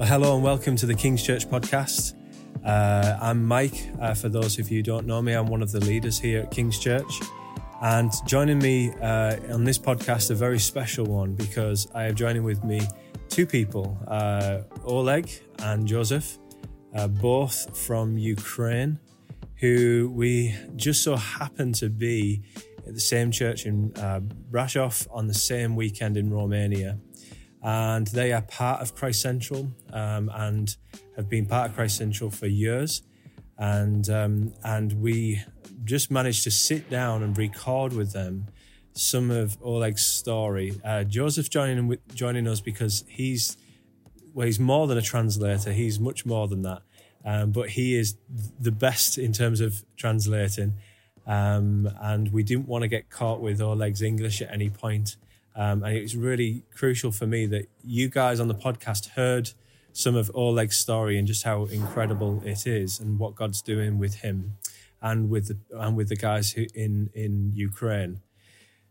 Well, hello and welcome to the King's Church podcast. Uh, I'm Mike. Uh, for those of you who don't know me, I'm one of the leaders here at King's Church. And joining me uh, on this podcast, a very special one because I have joining with me two people, uh, Oleg and Joseph, uh, both from Ukraine, who we just so happen to be at the same church in uh, Brashov on the same weekend in Romania. And they are part of Christ Central um, and have been part of Christ Central for years. And, um, and we just managed to sit down and record with them some of Oleg's story. Uh, Joseph joining joining us because he's well, he's more than a translator. He's much more than that. Um, but he is the best in terms of translating. Um, and we didn't want to get caught with Oleg's English at any point. Um, and it was really crucial for me that you guys on the podcast heard some of Oleg's story and just how incredible it is and what God's doing with him and with the, and with the guys who in in Ukraine.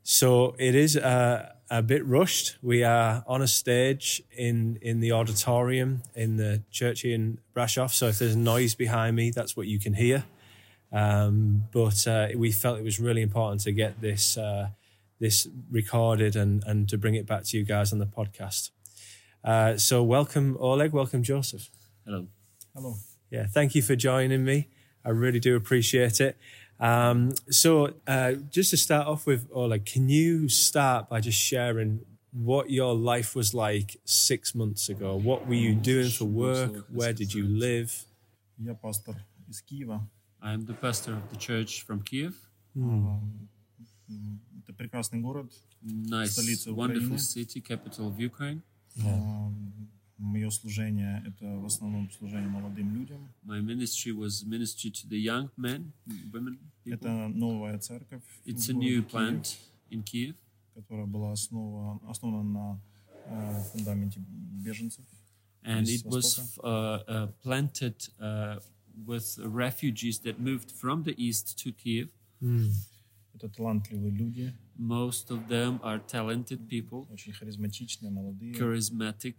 So it is a, a bit rushed. We are on a stage in in the auditorium in the church in Brashov. So if there's noise behind me, that's what you can hear. Um, but uh, we felt it was really important to get this uh, this recorded and, and to bring it back to you guys on the podcast. Uh, so, welcome, Oleg. Welcome, Joseph. Hello. Hello. Yeah, thank you for joining me. I really do appreciate it. Um, so, uh, just to start off with, Oleg, can you start by just sharing what your life was like six months ago? What were you doing for work? Where did you live? I am the pastor of the church from Kiev. Mm. Um, Это прекрасный город. Nice, Столица wonderful Украины. city, capital of Ukraine. Мое служение это в основном служение молодым людям. My ministry was ministry to the young men, women, people. Это новая церковь, It's в a городе new Киев, plant in Kiev, которая была основа, основана на э, фундаменте беженцев. and Из it was uh, uh, planted uh, with refugees that moved from the east to Kiev. Это талантливые люди, Most of them are talented people, очень харизматичные, молодые. charismatic,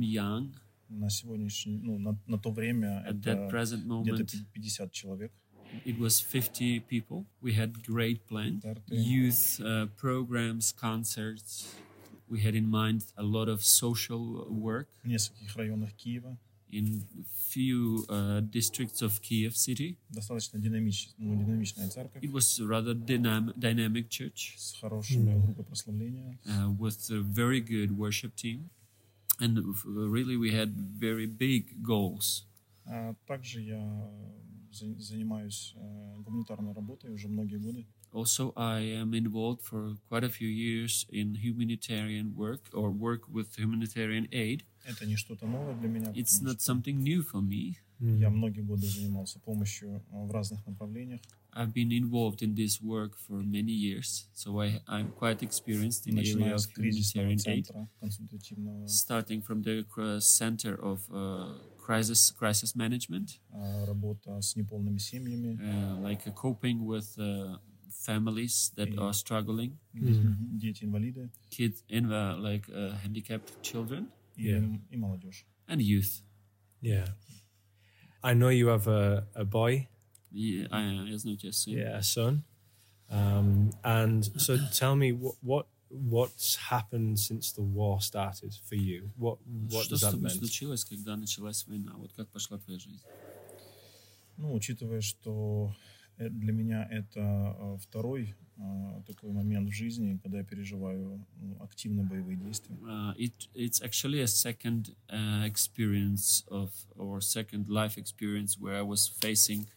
young. На сегодняшний, ну, на, на то время At это that present где-то moment, 50 человек. It was 50 people. We had great plans, Концерты. youth uh, programs, concerts. We had in mind a lot of social work В нескольких районах Киева. in few uh, districts of Kiev city. Достаточно динамич, ну, динамичная церковь It was a rather dynam- dynamic church с хорошими группой прославления. uh, with a very good worship team. And f- really, we had very big goals. А также я за- занимаюсь э, гуманитарной работой уже многие годы. Also, I am involved for quite a few years in humanitarian work or work with humanitarian aid. Это не что-то новое для меня. It's потому not something new for me. что Я многие годы занимался помощью э, в разных направлениях, I've been involved in this work for many years, so I, I'm quite experienced in the area начиная of с кризисного humanitarian aid, центра консультативного, starting from the cr- center of uh, crisis crisis management, а, работа с неполными семьями, uh, like uh, coping with uh, families that are struggling, дети-инвалиды kids in uh, like uh, handicapped children, и, Yeah. и молодежь. and youth. Yeah. I know you have a, a boy, Yeah, I, я знаю тебя сын. yeah, a son. Um, and so tell me what, what what's happened since the war started for you? What what Что does с that тобой mean? случилось, когда началась война? Вот как пошла твоя жизнь? Ну, учитывая, что э, для меня это э, второй э, такой момент в жизни, когда я переживаю ну, активные боевые действия. uh, it it's actually a second uh, experience of or second life experience where I was facing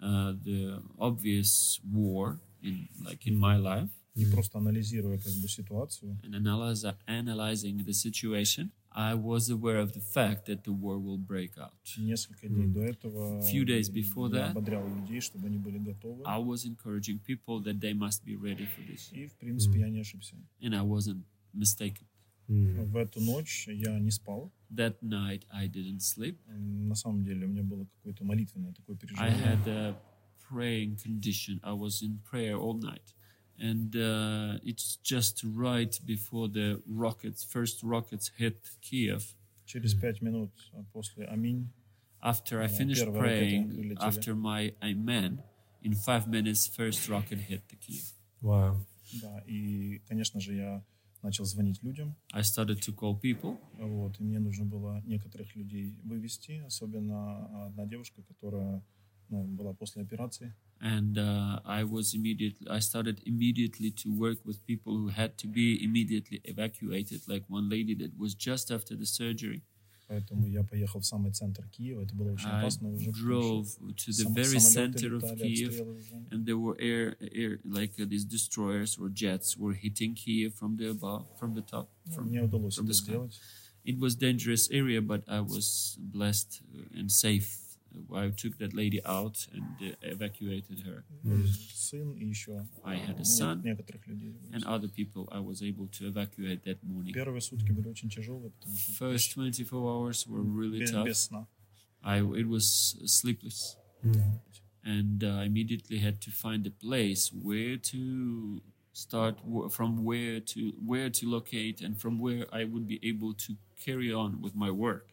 uh, the obvious war in like in my life Не просто анализируя как бы ситуацию, and analyze, analyzing the situation. I was aware of the fact that the war will break out. несколько дней до этого Few days before я that. ободрял людей, чтобы они были готовы. I was encouraging people that they must be ready for this, И, в принципе, я не ошибся. and I wasn't mistaken. В эту ночь я не спал. That night I didn't sleep. На самом деле у меня было какое-то молитвенное такое I переживание. had a praying condition. I was in prayer all night. And uh, it's just right before the rockets, first rockets hit Kiev. Через пять минут после «Аминь» After I Yeah, finished первые ракеты praying, вылетели. after my amen, in five minutes, first rocket hit the Kiev. Wow. Да, и, конечно же, я начал звонить людям, I started to call people, вот, и мне нужно было некоторых людей вывести, особенно одна девушка, которая ну, была после операции, and uh, I was immediately. I started immediately to work with people who had to be immediately evacuated, like one lady that was just after the surgery. поэтому я поехал в самый центр Киева, это было очень I опасно уже. потому drove что to the сам- very самолеты center of летали, Kiev, обстрелы уже. and there were air, air like uh, these destroyers or jets were hitting Kiev from the above, from the top, Ну, from Мне удалось from это the sky. сделать. It was dangerous area, but I was blessed uh, and safe. I took that lady out and uh, evacuated her. I had a son and other people I was able to evacuate that morning. First 24 hours were really tough. I, it was sleepless. And I immediately had to find a place where to start from where to where to locate and from where I would be able to carry on with my work.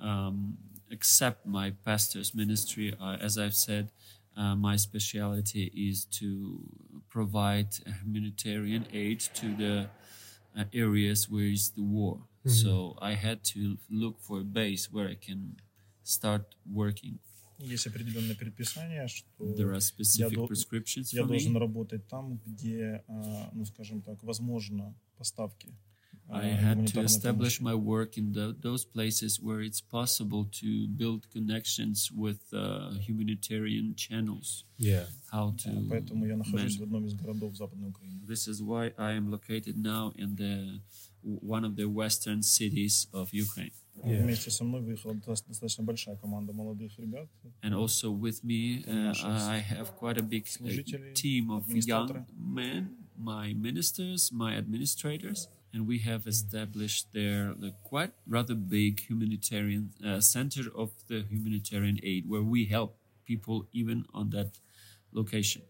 Um, except my pastor's ministry, uh, as I've said, uh, my specialty is to provide humanitarian aid to the uh, areas where is the war. So I had to look for a base where I can start working. Есть определенное предписание, что There are specific дол- prescriptions я for должен me. работать там, где, а, ну скажем так, возможно поставки. а, I had to гуманитарной establish помощи. my work in the, those places where it's possible to build connections with uh, humanitarian channels. Yeah. How to А, Поэтому я нахожусь manage- в одном из городов Западной Украины. This is why I am located now in the one of the western cities of Ukraine. Yeah. Вместе со мной выехала дос- достаточно большая команда молодых ребят. And also with me, uh, Наши I have quite a big uh, служители, team of young администраторы. men, my ministers, my administrators, and we have established there the quite rather big humanitarian uh, center of the humanitarian aid, where we help people even on that location.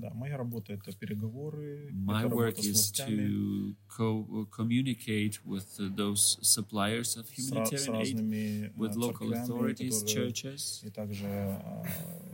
Да, моя работа это переговоры, My это work работа с is властями, to co- communicate with uh, those suppliers of с, ра- с humanitarian aid, разными with а, local церквями, authorities, которые- churches, и также а,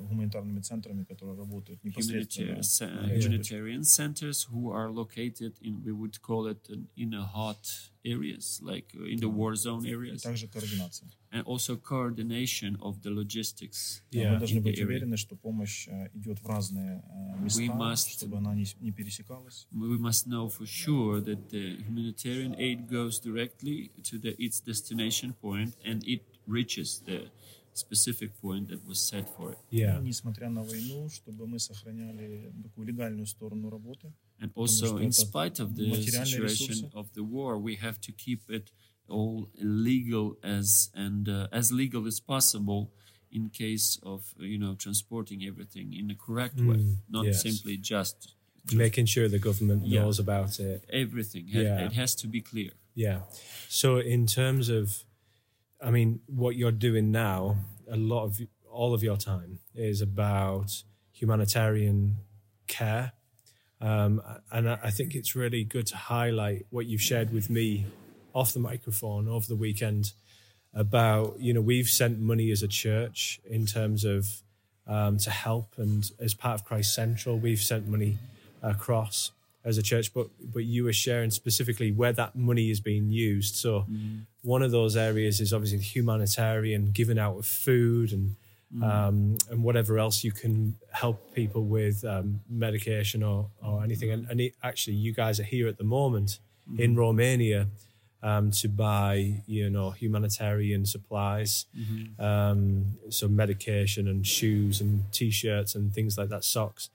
гуманитарными центрами, которые работают непосредственно. humanitarian, ce- на этих humanitarian centers who are located in we would call it in, in a hot areas like uh, in the war zone И areas также координация. and also coordination of the logistics Yeah. Мы должны in the быть area. уверены, что помощь а, идет в разные а, места, must- чтобы она не, не пересекалась. we must know for sure that the humanitarian aid goes directly to the its destination point and it reaches the specific point that was set for it Yeah. И несмотря на войну, чтобы мы сохраняли такую легальную сторону работы. and also что in это spite of the материальные situation ресурсы. of the war we have to keep it all legal as and uh, as legal as possible in case of uh, you know transporting everything in a correct way not yes. simply just Making sure the government Yeah. knows about it. everything Ha- Yeah. it has to be clear Yeah. So in terms of, I mean, what you're doing now, a lot of all of your time is about humanitarian care, um, and I think it's really good to highlight what you've shared with me off the microphone over the weekend about you know we've sent money as a church in terms of um, to help and as part of Christ Central we've sent money across as a church. But but you were sharing specifically where that money is being used. So one of those areas is obviously humanitarian giving out of food and um, and whatever else you can help people with um, medication or, or anything. And, and it, actually you guys are here at the moment in Romania um, to buy, you know, humanitarian supplies, um, so medication and shoes and t-shirts and things like that, socks.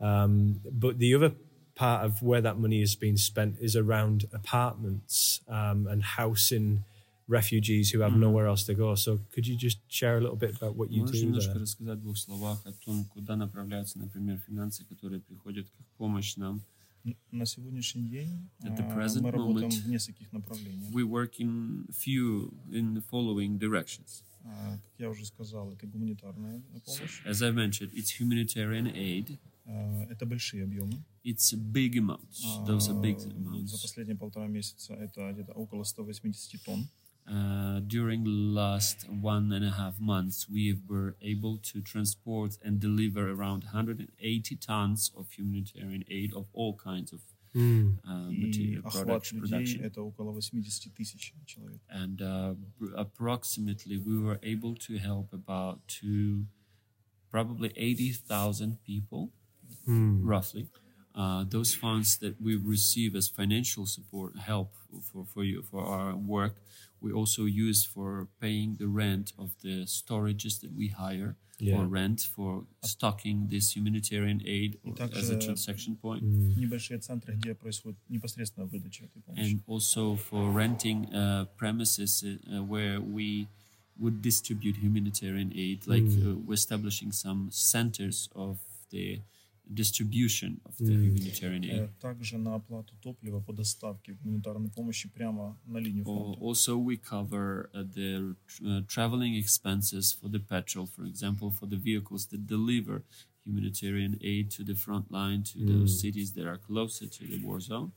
Um, but the other part of where that money is being spent is around apartments um, and housing refugees who have nowhere else to go. So could you just share a little bit about what you Можешь do немножко there? рассказать в двух словах о том, куда направляются, например, финансы, которые приходят как помощь нам? Н- На сегодняшний день At the а, present мы работаем moment, в нескольких направлениях. We work in few in the following directions. А, Как я уже сказал, это гуманитарная помощь. As I mentioned, it's humanitarian aid. А, Это большие объемы. It's big amounts. Those are big А, За amounts. последние полтора месяца это где-то около 180 тонн. Uh, during last one and a half months, we were able to transport and deliver around 180 tons of humanitarian aid of all kinds of Mm. uh, И material охват product, людей production. это около 80 тысяч человек. and uh, br- approximately we were able to help about to probably 80,000 people roughly uh, those funds that we receive as financial support help for, for you for our work we also use for paying the rent of the storages that we hire Yeah. or rent for stocking this humanitarian aid or также- as a transaction point Небольшие центры, где происходит непосредственно выдача этой помощи. and also for renting uh, premises uh, where we would distribute humanitarian aid, like uh, we're establishing some centers of the distribution of the humanitarian aid. Э, Также на оплату топлива по доставке гуманитарной помощи прямо на линию Or фронта. also, we cover uh, the uh, traveling expenses for the petrol, for example, for the vehicles that deliver humanitarian aid to the front line, to those cities that are closer to the war zone.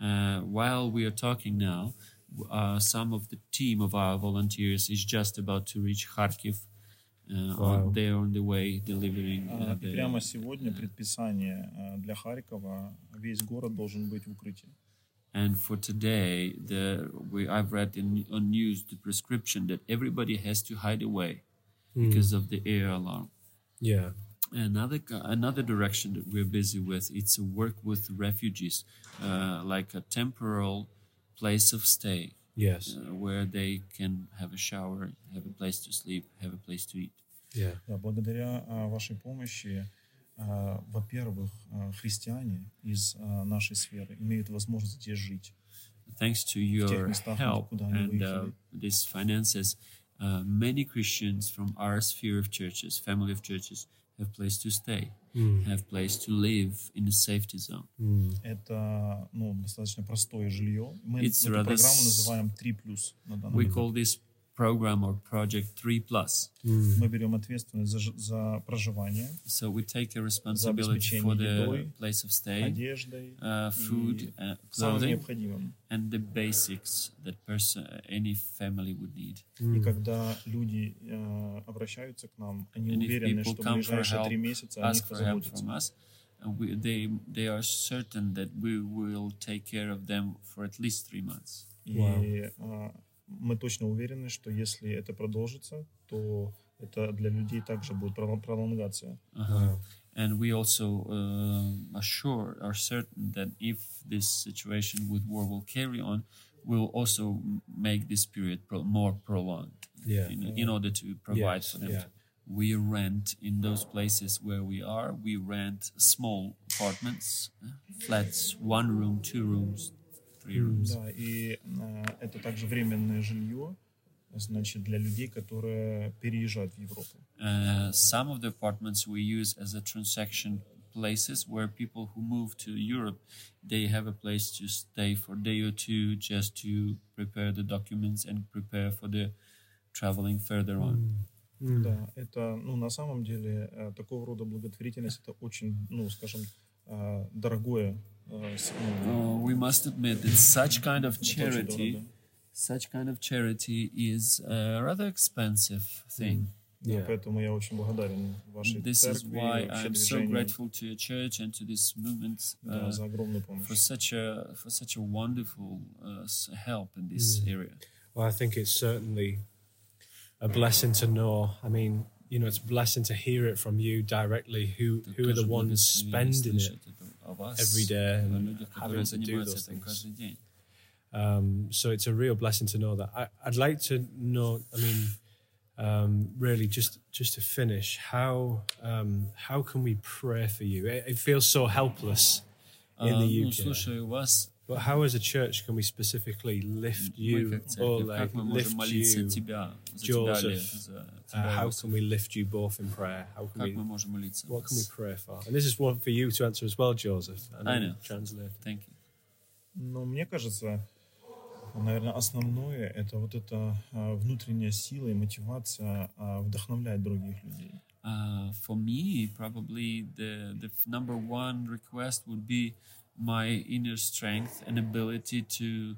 Uh, while we are talking now, w- uh, some of the team of our volunteers is just about to reach Kharkiv. Uh, Wow. on, they're on the way delivering А, uh, И the прямо сегодня предписание э, для Харькова, весь город должен быть в укрытии. And for today, the we I've read in on news the prescription that everybody has to hide away because of the air alarm. Yeah. Another co- another direction that we're busy with it's a work with refugees, uh, like a temporal place of stay Yes. uh, where they can have a shower, have a place to sleep, have a place to eat. Yeah. Да, благодаря а, вашей помощи, а, во-первых, а, христиане из а, нашей сферы имеют возможность здесь жить. Thanks to your местах, help and uh, these finances, uh, many Christians from our sphere of churches, family of churches, have place to stay, have place to live in a safety zone. Это ну, достаточно простое жилье. Мы It's эту программу называем 3+. На We call this program or project 3 plus. Мы берем ответственность за, ж- за проживание, So we take a responsibility for обеспечение the едой, place of stay, одеждой, uh, food, и uh, самым clothing, необходимым. and the basics that person, any family would need. И когда люди э, обращаются к нам, они And if уверены, people что в come for ближайшие help, три месяца о ask них for help позаботятся. from us, and we, they they are certain that we will take care of them for at least three months. И Вау. а, мы точно уверены, что если это продолжится, то это для людей также будет пролон- пролонгация. Uh-huh. And we also uh, are sure, are certain that if this situation with war will carry on, we'll also m- make this period pro- more prolonged Yeah. in, in order to provide Yes, for them. yeah. We rent in those places where we are, we rent small apartments, uh, flats, one room, two rooms, rooms. Да, и а, это также временное жилье, значит, для людей, которые переезжают в Европу. Uh, some of the apartments we use as a transaction places where people who move to Europe they have a place to stay for a day or two just to prepare the documents and prepare for the traveling further on. Да, это, ну, на самом деле, э, такого рода благотворительность, это очень, ну, скажем, э, дорогое, э, с- ну, Uh, we must admit that such kind of это очень charity, дорого. such kind of charity is a rather expensive thing. Да, Yeah. Поэтому я очень благодарен вашей This is церкви, why и вообще I'm so движению, grateful to your church and to this movement да, uh, за огромную помощь. for such a for such a wonderful uh, s- help in this area. Well, I think it's certainly a blessing to know. I mean, you know, it's a blessing to hear it from you directly. Who who are the Тоже ones благословение spending it? слышать это о вас, every day о and людях, having которые to do занимаются those этим things. каждый день. Um, so it's a real blessing to know that. I, I'd like to know. I mean, um, really, just just to finish, how um, how can we pray for you? It, it feels so helpless in А, the ну, UK. слушаю вас. But how, as a church, can we specifically lift Мы you, как церковь, Oleg, как мы можем lift молиться you? тебя, за тебя, Joseph, Олег, за Uh, тебя, how Иосиф? can we lift you both in prayer? How can Как we? мы можем молиться What can we вас? pray for? And this is one for you to answer as well, Joseph. And I then know. Translate. Thank you. Но мне кажется, наверное, основное это вот эта а, внутренняя сила и мотивация а, вдохновлять других людей. Uh, for me, probably the the f- number one request would be my inner strength and ability to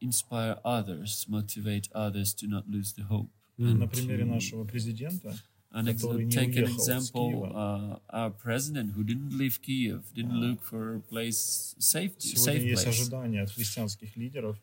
inspire others, motivate others to not lose the hope. На примере нашего президента, An ex- который не take an уехал с example, Киева. uh, our president who didn't leave Kiev, didn't look for a place safe, Сегодня safe есть place. ожидания от христианских лидеров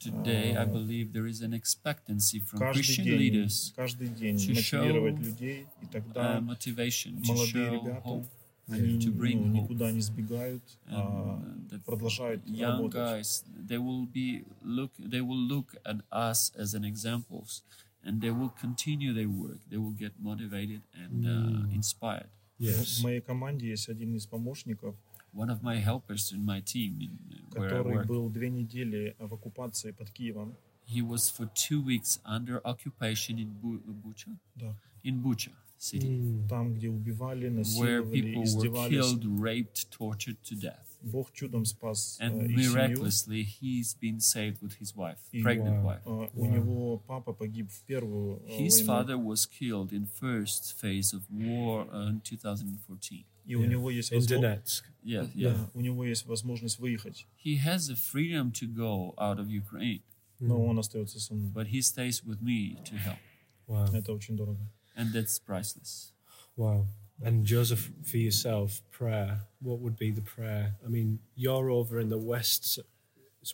Today, I believe there is an expectancy from каждый Christian день, leaders, каждый день to мотивировать show, людей, и uh, тогда motivation to молодые show ребята, hope, они to bring ну, hope. никуда не сбегают, а and the продолжают young работать. guys they will be look they will look at us as an examples and they will continue their work they will get motivated and uh, inspired Yes. В моей команде есть один из помощников, one of my helpers in my team in, uh, where I который work был две недели в оккупации под Киевом. he was for two weeks under occupation in Bu- Bucha Да. in Bucha city Там, где убивали, where насиловали, people were издевались. killed raped tortured to death Бог чудом спас э, and их семью. miraculously he's been saved with his wife И pregnant Wow. wife э, у него папа погиб в первую э, His войну, father was killed in first phase of war uh, in 2014. и у него есть In возможность, Donetsk. Yeah, yeah. да, у него есть возможность выехать, He has the freedom to go out of Ukraine, но он остается со мной. but he stays with me to help, Wow. Это очень дорого. and that's priceless. Wow. And Joseph, for yourself, prayer. What would be the prayer? I mean, you're over in the west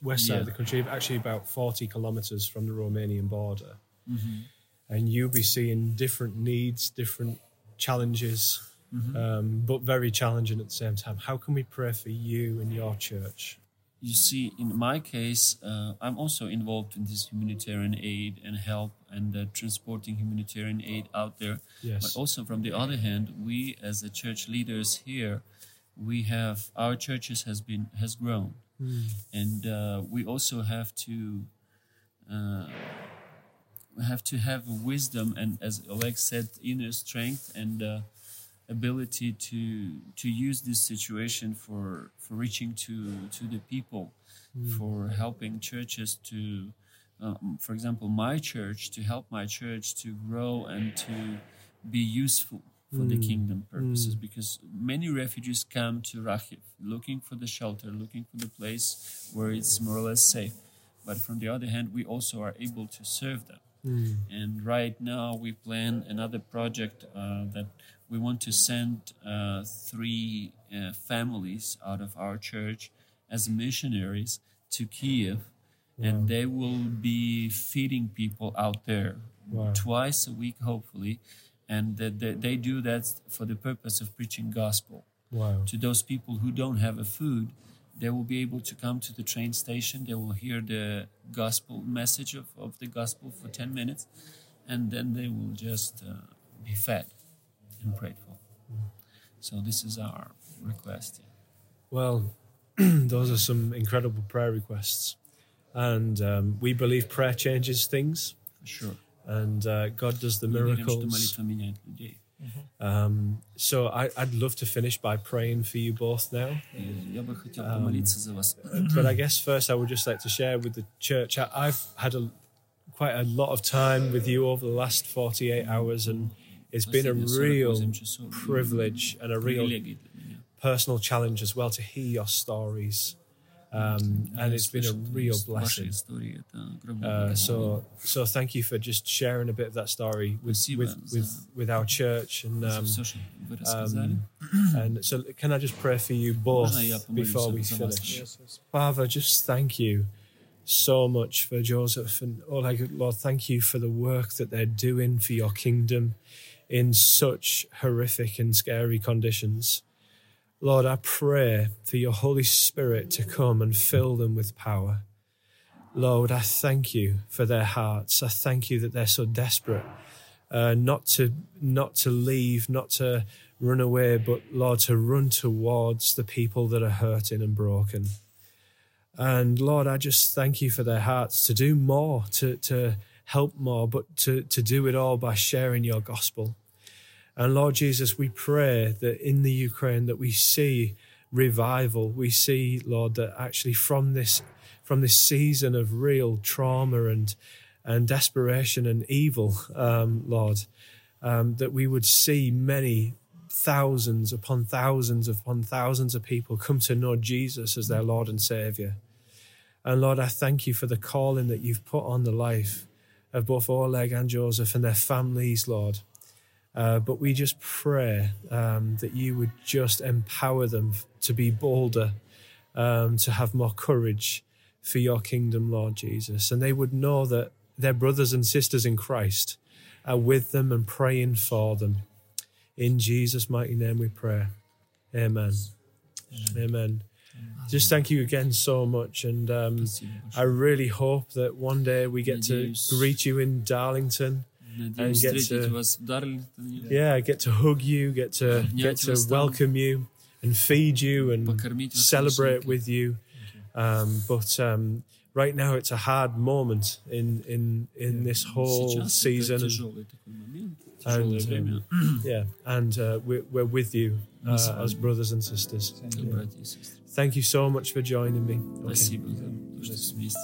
west side of the country, actually about 40 kilometers from the Romanian border. Mm-hmm. And you'll be seeing different needs, different challenges, Mm-hmm. um, but very challenging at the same time. How can we pray for you and your church? You see, in my case, uh, I'm also involved in this humanitarian aid and help and uh, transporting humanitarian aid out there. Yes. But also, from the other hand, we as the church leaders here, we have our churches has been has grown, and uh, we also have to uh, have to have wisdom and, as Oleg said, inner strength and uh, ability to to use this situation for for reaching to to the people, for helping churches to. Um, for example, my church to help my church to grow and to be useful for the kingdom purposes because many refugees come to Rakhiv looking for the shelter, looking for the place where it's more or less safe. But from the other hand, we also are able to serve them. And right now, we plan another project uh, that we want to send uh, three uh, families out of our church as missionaries to Kiev, and they will be feeding people out there Wow. twice a week, hopefully, and that they, they do that for the purpose of preaching gospel Wow. to those people who don't have a food they will be able to come to the train station they will hear the gospel message of, of the gospel for 10 minutes and then they will just uh, be fed and prayed for. So this is our request. Yeah. Well, those are some incredible prayer requests, and um, we believe prayer changes things. For sure. And uh, God does the miracles. Mm-hmm. Um, so I, would love to finish by praying for you both now. Um, but I guess first I would just like to share with the church. I, have had a, quite a lot of time with you over the last 48 hours, and it's been a real privilege and a real personal challenge as well to hear your stories. Um, and it's been a real blessing. Uh, so, so thank you for just sharing a bit of that story with with with, with our church and um, um, and so can I just pray for you both before we finish? Father, just thank you so much for Joseph and oh, my Lord, thank you for the work that they're doing for your kingdom in such horrific and scary conditions. Lord, I pray for your Holy Spirit to come and fill them with power. Lord, I thank you for their hearts. I thank you that they're so desperate uh, not to not to leave, not to run away, but Lord, to run towards the people that are hurting and broken. And Lord, I just thank you for their hearts to do more, to to help more, but to to do it all by sharing your gospel. And Lord Jesus, we pray that in the Ukraine that we see revival. We see, Lord, that actually from this from this season of real trauma and and desperation and evil, um, Lord, um, that we would see many thousands upon thousands upon thousands of people come to know Jesus as their Lord and Savior. And Lord, I thank you for the calling that you've put on the life of both Oleg and Joseph and their families, Lord. Uh, but we just pray um, that you would just empower them to be bolder, um, to have more courage for your kingdom, Lord Jesus. And they would know that their brothers and sisters in Christ are with them and praying for them. In Jesus' mighty name we pray. Amen. Amen just thank you again so much. And um, I really hope that one day we get to greet you in Darlington. And get to, yeah, get to hug you, get to get to welcome you, and feed you, and celebrate with you. Um, but um, right now it's a hard moment in in in this whole season это And, тяжелый такой момент, тяжелое And, время. yeah, and uh, we're, we're with you Мы uh, с вами. as brothers and sisters. Thank Как you. братья и сестры. Thank you so much for joining me. Okay. Спасибо за то, что вместе.